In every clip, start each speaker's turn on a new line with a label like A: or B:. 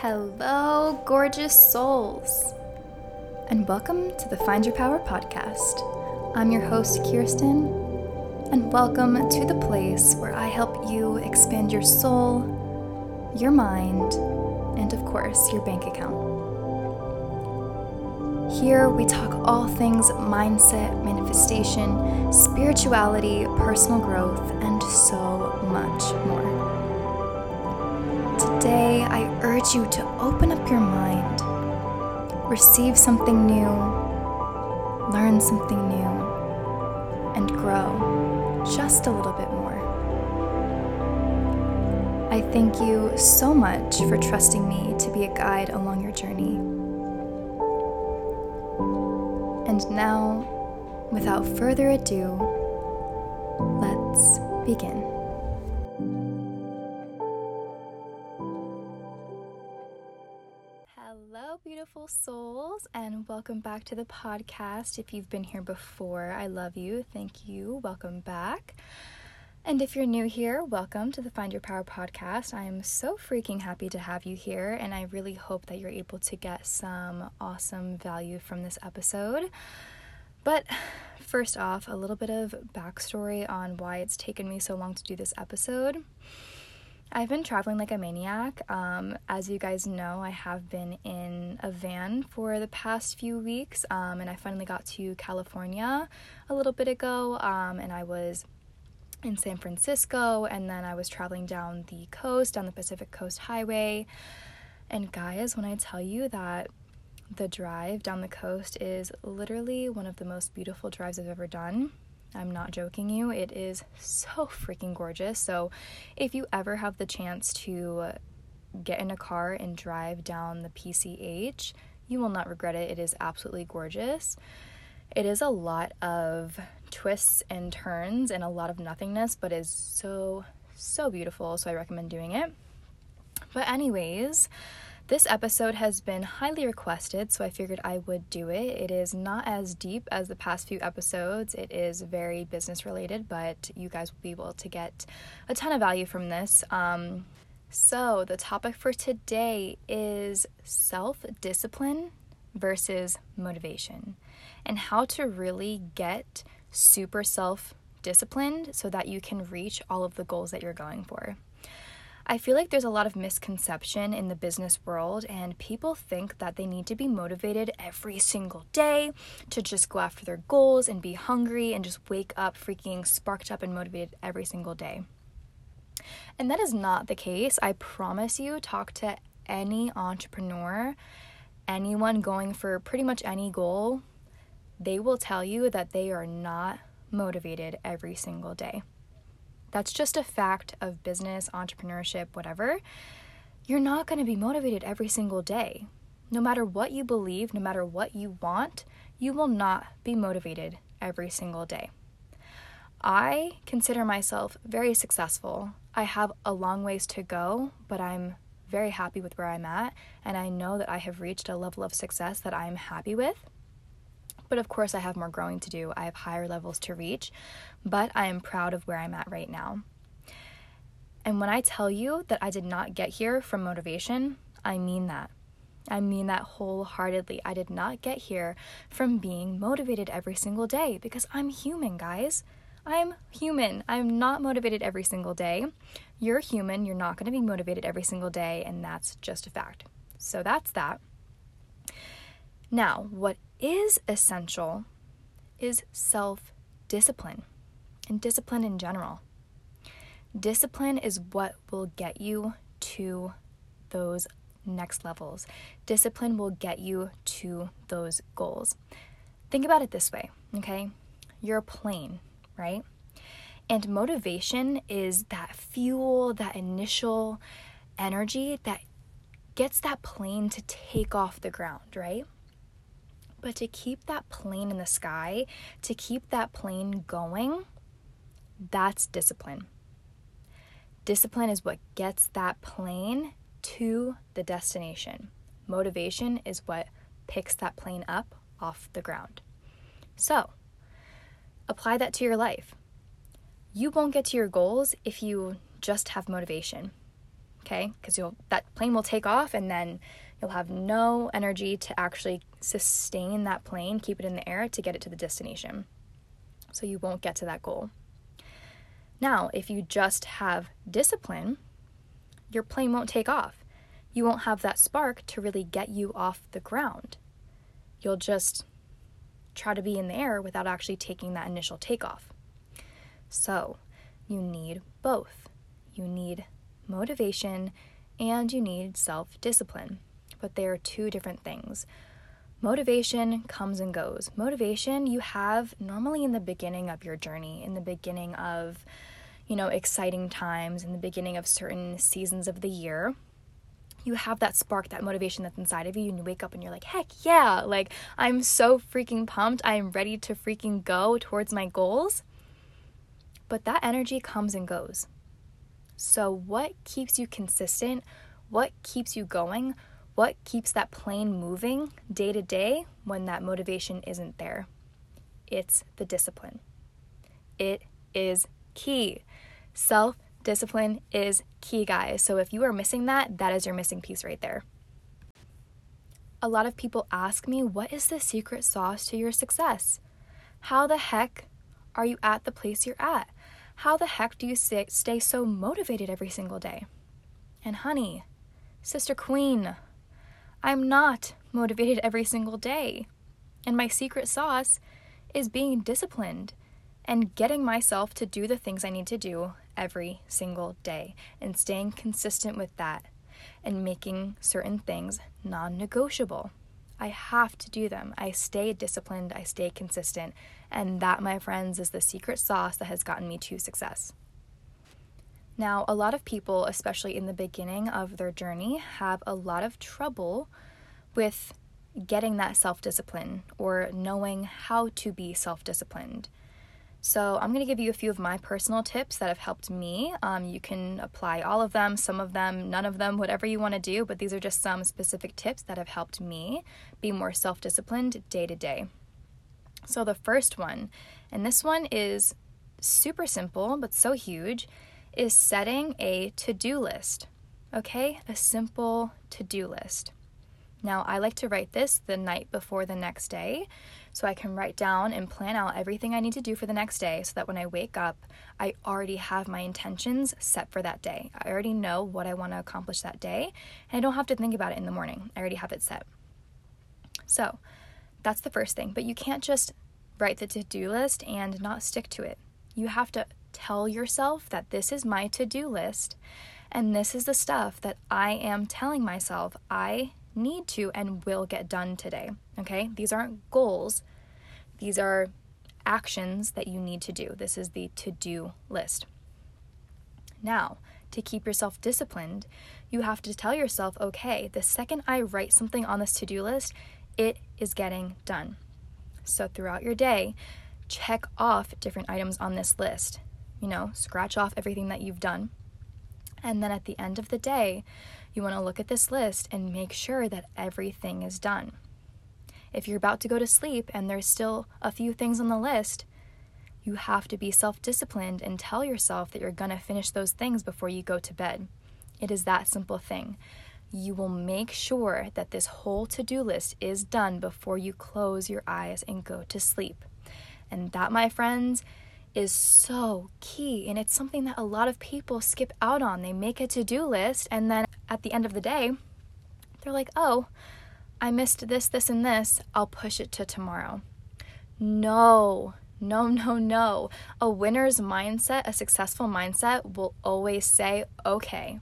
A: Hello, gorgeous souls, and welcome to the Find Your Power podcast. I'm your host, Kirsten, and welcome to the place where I help you expand your soul, your mind, and of course, your bank account. Here we talk all things mindset, manifestation, spirituality, personal growth, and so much more. Today, You to open up your mind, receive something new, learn something new, and grow just a little bit more. I thank you so much for trusting me to be a guide along your journey. And now, without further ado, let's begin. Beautiful souls, and welcome back to the podcast. If you've been here before, I love you. Thank you. Welcome back. And if you're new here, welcome to the Find Your Power podcast. I am so freaking happy to have you here, and I really hope that you're able to get some awesome value from this episode. But first off, a little bit of backstory on why it's taken me so long to do this episode. I've been traveling like a maniac. Um, as you guys know, I have been in a van for the past few weeks, um, and I finally got to California a little bit ago, um, and I was in San Francisco, and then I was traveling down the coast, down the Pacific Coast Highway. And guys, when I tell you that the drive down the coast is literally one of the most beautiful drives I've ever done, I'm not joking you. It is so freaking gorgeous. So, if you ever have the chance to get in a car and drive down the PCH, you will not regret it. It is absolutely gorgeous. It is a lot of twists and turns and a lot of nothingness, but is so, so beautiful. So, I recommend doing it. But, anyways, this episode has been highly requested, so I figured I would do it. It is not as deep as the past few episodes, it is very business related, but you guys will be able to get a ton of value from this. Um, so, the topic for today is self discipline versus motivation, and how to really get super self disciplined so that you can reach all of the goals that you're going for. I feel like there's a lot of misconception in the business world, and people think that they need to be motivated every single day to just go after their goals and be hungry and just wake up freaking sparked up and motivated every single day. And that is not the case. I promise you, talk to any entrepreneur, anyone going for pretty much any goal, they will tell you that they are not motivated every single day. That's just a fact of business, entrepreneurship, whatever. You're not going to be motivated every single day. No matter what you believe, no matter what you want, you will not be motivated every single day. I consider myself very successful. I have a long ways to go, but I'm very happy with where I'm at, and I know that I have reached a level of success that I'm happy with. But of course, I have more growing to do. I have higher levels to reach, but I am proud of where I'm at right now. And when I tell you that I did not get here from motivation, I mean that. I mean that wholeheartedly. I did not get here from being motivated every single day because I'm human, guys. I'm human. I'm not motivated every single day. You're human. You're not going to be motivated every single day, and that's just a fact. So that's that. Now, what is essential is self discipline and discipline in general. Discipline is what will get you to those next levels. Discipline will get you to those goals. Think about it this way, okay? You're a plane, right? And motivation is that fuel, that initial energy that gets that plane to take off the ground, right? But to keep that plane in the sky, to keep that plane going, that's discipline. Discipline is what gets that plane to the destination. Motivation is what picks that plane up off the ground. So, apply that to your life. You won't get to your goals if you just have motivation. okay? Because you'll that plane will take off and then you'll have no energy to actually sustain that plane, keep it in the air to get it to the destination. So you won't get to that goal. Now, if you just have discipline, your plane won't take off. You won't have that spark to really get you off the ground. You'll just try to be in the air without actually taking that initial takeoff. So, you need both. You need motivation and you need self discipline. But they are two different things. Motivation comes and goes. Motivation you have normally in the beginning of your journey, in the beginning of, you know, exciting times, in the beginning of certain seasons of the year. You have that spark, that motivation that's inside of you, and you wake up and you're like, heck yeah, like I'm so freaking pumped. I am ready to freaking go towards my goals. But that energy comes and goes. So, what keeps you consistent? What keeps you going? What keeps that plane moving day to day when that motivation isn't there? It's the discipline. It is key. Self discipline is key, guys. So, if you are missing that, that is your missing piece right there. A lot of people ask me, What is the secret sauce to your success? How the heck are you at the place you're at? How the heck do you stay, so motivated every single day? And honey, Sister Queen, I'm not motivated every single day. And my secret sauce is being disciplined and getting myself to do the things I need to do every single day and staying consistent with that and making certain things non negotiable. I have to do them. I stay disciplined, I stay consistent, and that, my friends, is the secret sauce that has gotten me to success. Now, a lot of people, especially in the beginning of their journey, have a lot of trouble with getting that self discipline or knowing how to be self disciplined. So, I'm going to give you a few of my personal tips that have helped me. Um, you can apply all of them, some of them, none of them, whatever you want to do, but these are just some specific tips that have helped me be more self disciplined day to day. So, the first one, and this one is super simple but so huge, is setting a to do list. Okay, a simple to do list. Now, I like to write this the night before the next day so I can write down and plan out everything I need to do for the next day so that when I wake up, I already have my intentions set for that day. I already know what I want to accomplish that day, and I don't have to think about it in the morning. I already have it set. So, that's the first thing. But you can't just write the to do list and not stick to it. You have to tell yourself that this is my to do list and this is the stuff that I am telling myself I need to and will get done today. Okay? These aren't goals, these are actions that you need to do. This is the to do list. Now, to keep yourself disciplined, you have to tell yourself, okay, the second I write something on this to do list, it is getting done. So throughout your day, check off different items on this list. You know, scratch off everything that you've done. And then at the end of the day, you want to look at this list and make sure that everything is done. If you're about to go to sleep and there's still a few things on the list, you have to be self disciplined and tell yourself that you're going to finish those things before you go to bed. It is that simple thing. You will make sure that this whole to do list is done before you close your eyes and go to sleep. And that, my friends, is so key. And it's something that a lot of people skip out on. They make a to do list, and then at the end of the day, they're like, oh, I missed this, this, and this. I'll push it to tomorrow. No, no, no, no. A winner's mindset, a successful mindset, will always say, okay,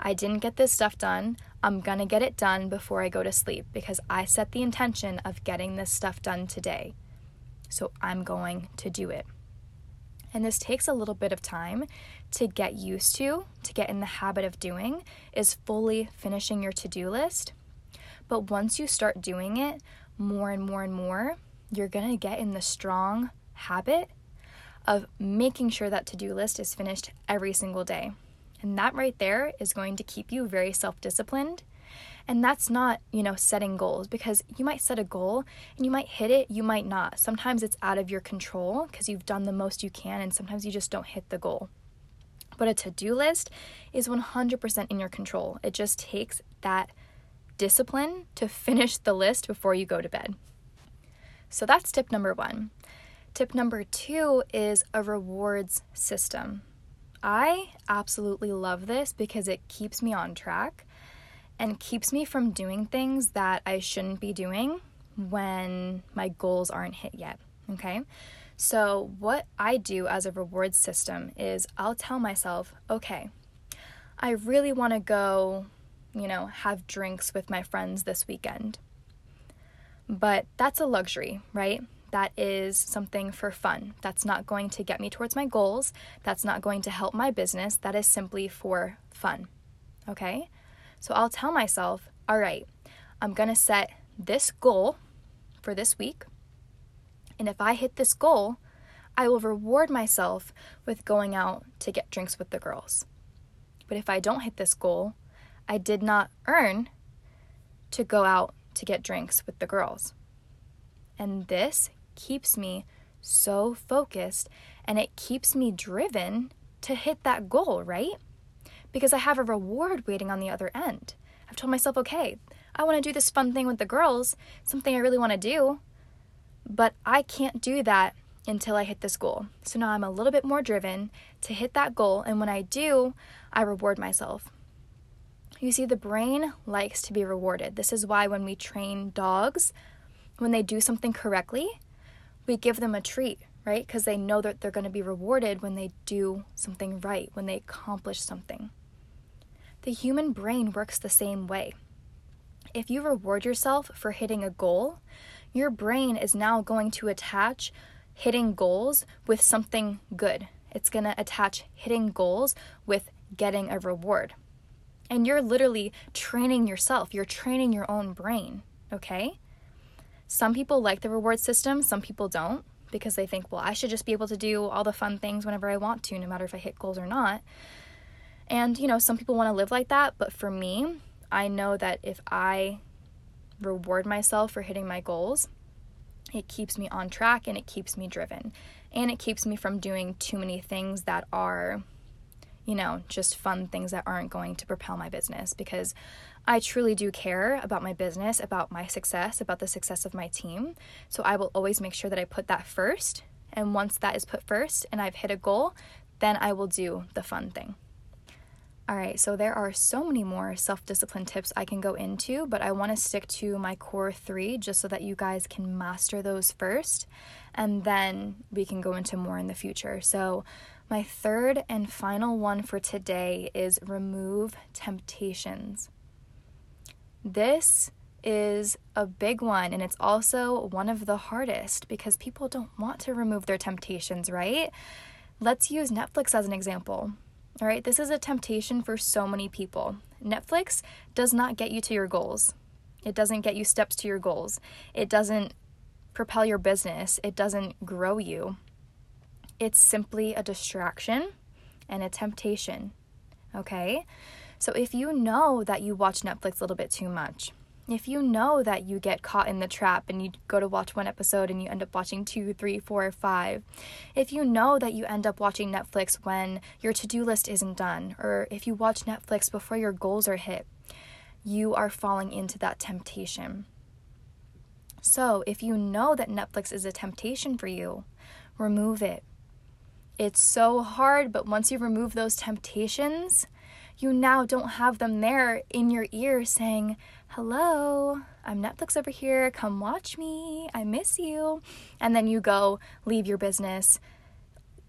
A: I didn't get this stuff done. I'm gonna get it done before I go to sleep because I set the intention of getting this stuff done today. So I'm going to do it. And this takes a little bit of time to get used to, to get in the habit of doing, is fully finishing your to do list. But once you start doing it more and more and more, you're gonna get in the strong habit of making sure that to do list is finished every single day. And that right there is going to keep you very self disciplined and that's not, you know, setting goals because you might set a goal and you might hit it, you might not. Sometimes it's out of your control because you've done the most you can and sometimes you just don't hit the goal. But a to do list is 100% in your control. It just takes that discipline to finish the list before you go to bed. So that's tip number one. Tip number two is a rewards system. I absolutely love this because it keeps me on track and keeps me from doing things that I shouldn't be doing when my goals aren't hit yet. Okay. So, what I do as a reward system is I'll tell myself, okay, I really want to go, you know, have drinks with my friends this weekend. But that's a luxury, right? That is something for fun. That's not going to get me towards my goals. That's not going to help my business. That is simply for fun. Okay? So I'll tell myself, all right, I'm going to set this goal for this week. And if I hit this goal, I will reward myself with going out to get drinks with the girls. But if I don't hit this goal, I did not earn to go out to get drinks with the girls. And this keeps me so focused and it keeps me driven to hit that goal, right? Because I have a reward waiting on the other end. I've told myself, okay, I want to do this fun thing with the girls, something I really want to do, but I can't do that until I hit this goal. So now I'm a little bit more driven to hit that goal, and when I do, I reward myself. You see, the brain likes to be rewarded. This is why when we train dogs, when they do something correctly, we give them a treat, right? Because they know that they're going to be rewarded when they do something right, when they accomplish something. The human brain works the same way. If you reward yourself for hitting a goal, your brain is now going to attach hitting goals with something good. It's going to attach hitting goals with getting a reward. And you're literally training yourself, you're training your own brain, okay? Some people like the reward system, some people don't because they think, well, I should just be able to do all the fun things whenever I want to, no matter if I hit goals or not. And, you know, some people want to live like that, but for me, I know that if I reward myself for hitting my goals, it keeps me on track and it keeps me driven. And it keeps me from doing too many things that are, you know, just fun things that aren't going to propel my business because I truly do care about my business, about my success, about the success of my team. So I will always make sure that I put that first. And once that is put first and I've hit a goal, then I will do the fun thing. All right, so there are so many more self discipline tips I can go into, but I want to stick to my core three just so that you guys can master those first, and then we can go into more in the future. So, my third and final one for today is remove temptations. This is a big one, and it's also one of the hardest because people don't want to remove their temptations, right? Let's use Netflix as an example. All right, this is a temptation for so many people. Netflix does not get you to your goals. It doesn't get you steps to your goals. It doesn't propel your business. It doesn't grow you. It's simply a distraction and a temptation. Okay? So if you know that you watch Netflix a little bit too much, if you know that you get caught in the trap and you go to watch one episode and you end up watching two, three, four, five, if you know that you end up watching Netflix when your to do list isn't done, or if you watch Netflix before your goals are hit, you are falling into that temptation. So, if you know that Netflix is a temptation for you, remove it. It's so hard, but once you remove those temptations, you now don't have them there in your ear saying, Hello, I'm Netflix over here. Come watch me. I miss you. And then you go leave your business,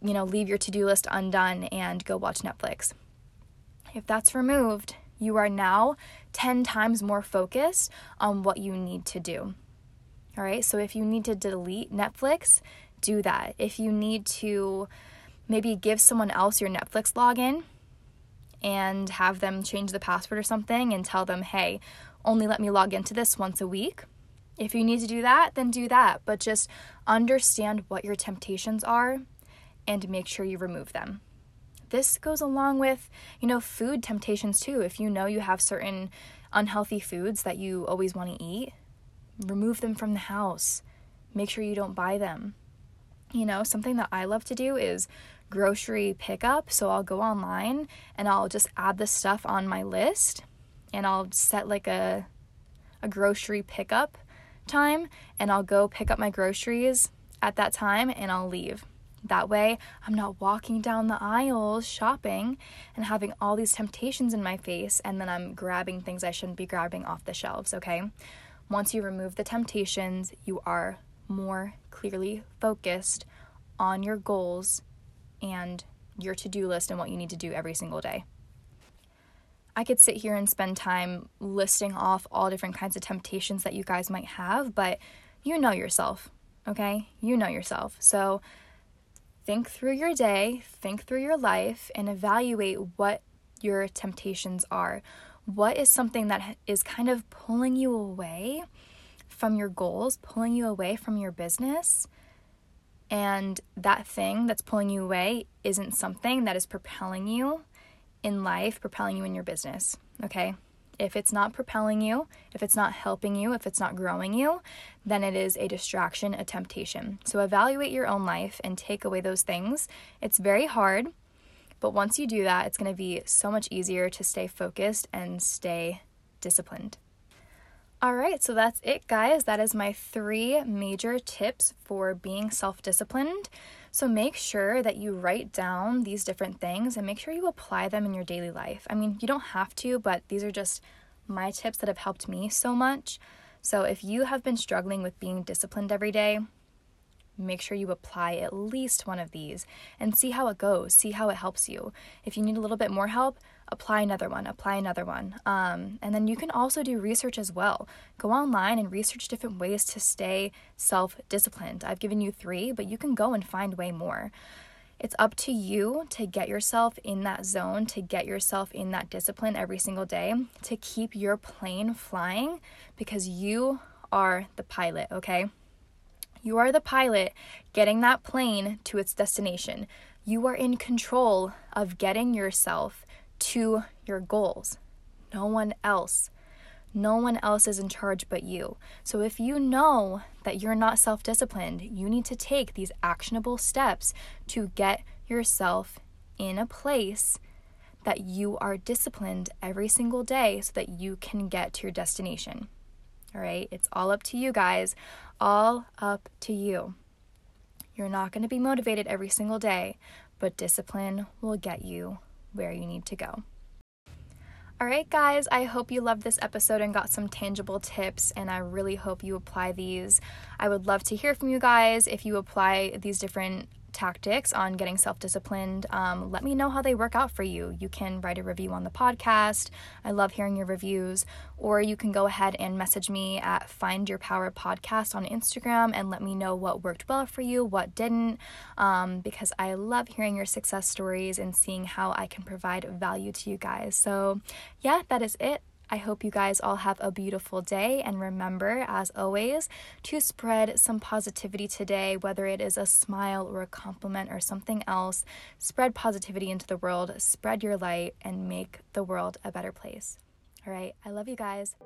A: you know, leave your to do list undone and go watch Netflix. If that's removed, you are now 10 times more focused on what you need to do. All right, so if you need to delete Netflix, do that. If you need to maybe give someone else your Netflix login, and have them change the password or something and tell them, hey, only let me log into this once a week. If you need to do that, then do that, but just understand what your temptations are and make sure you remove them. This goes along with, you know, food temptations too. If you know you have certain unhealthy foods that you always want to eat, remove them from the house. Make sure you don't buy them. You know, something that I love to do is grocery pickup. So I'll go online and I'll just add the stuff on my list and I'll set like a a grocery pickup time and I'll go pick up my groceries at that time and I'll leave. That way, I'm not walking down the aisles shopping and having all these temptations in my face, and then I'm grabbing things I shouldn't be grabbing off the shelves, okay? Once you remove the temptations, you are more clearly focused on your goals and your to do list and what you need to do every single day. I could sit here and spend time listing off all different kinds of temptations that you guys might have, but you know yourself, okay? You know yourself. So think through your day, think through your life, and evaluate what your temptations are. What is something that is kind of pulling you away from your goals, pulling you away from your business? And that thing that's pulling you away isn't something that is propelling you in life propelling you in your business, okay? If it's not propelling you, if it's not helping you, if it's not growing you, then it is a distraction, a temptation. So evaluate your own life and take away those things. It's very hard, but once you do that, it's to be so much easier to stay focused and stay disciplined. All right, so that's it, guys. That is my three major tips for being self disciplined. So make sure that you write down these different things and make sure you apply them in your daily life. I mean, you don't have to, but these are just my tips that have helped me so much. So if you have been struggling with being disciplined every day, make sure you apply at least one of these and see how it goes, see how it helps you. If you need a little bit more help, apply another one, apply another one. Um, and then you can also do research as well. Go online and research different ways to stay self disciplined. I've given you three, but you can go and find way more. It's up to you to get yourself in that zone, to get yourself in that discipline every single day, to keep your plane flying because you are the pilot, okay? You are the pilot getting that plane to its destination. You are in control of getting yourself to your goals. No one else. No one else is in charge but you. So if you know that you're not self disciplined, you need to take these actionable steps to get yourself in a place that you are disciplined every single day so that you can get to your destination. All right, it's all up to you guys, all up to you. You're not going to be motivated every single day, but discipline will get you where you need to go. All right, guys, I hope you loved this episode and got some tangible tips, and I really hope you apply these. I would love to hear from you guys if you apply these different tactics on getting self disciplined, um, let me know how they work out for you. You can write a review on the podcast. I love hearing your reviews. Or you can go ahead and message me at Find Your Power Podcast on Instagram and let me know what worked well for you, what didn't, um, because I love hearing your success stories and seeing how I can provide value to you guys. So, yeah, that is it. I hope you guys all have a beautiful day. And remember, as always, to spread some positivity today, whether it is a smile or a compliment or something else. Spread positivity into the world, spread your light, and make the world a better place. All right, I love you guys.